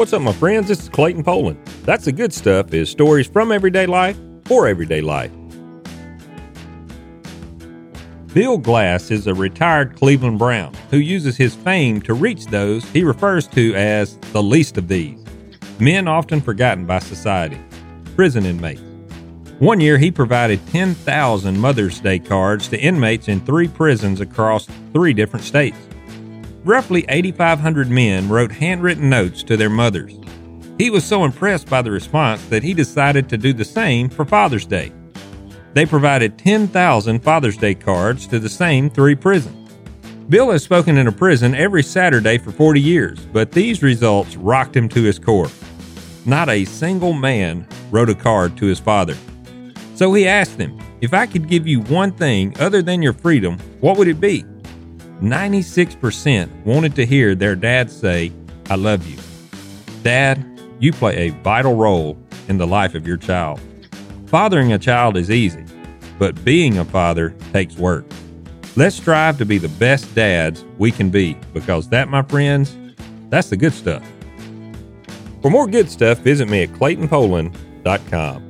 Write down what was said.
What's up, my friends? This is Clayton Poland. That's the good stuff is stories from everyday life for everyday life. Bill Glass is a retired Cleveland Brown who uses his fame to reach those he refers to as the least of these men often forgotten by society, prison inmates. One year, he provided 10,000 Mother's Day cards to inmates in three prisons across three different states. Roughly 8,500 men wrote handwritten notes to their mothers. He was so impressed by the response that he decided to do the same for Father's Day. They provided 10,000 Father's Day cards to the same three prisons. Bill has spoken in a prison every Saturday for 40 years, but these results rocked him to his core. Not a single man wrote a card to his father. So he asked them, If I could give you one thing other than your freedom, what would it be? 96% wanted to hear their dad say, I love you. Dad, you play a vital role in the life of your child. Fathering a child is easy, but being a father takes work. Let's strive to be the best dads we can be because that, my friends, that's the good stuff. For more good stuff, visit me at claytonpoland.com.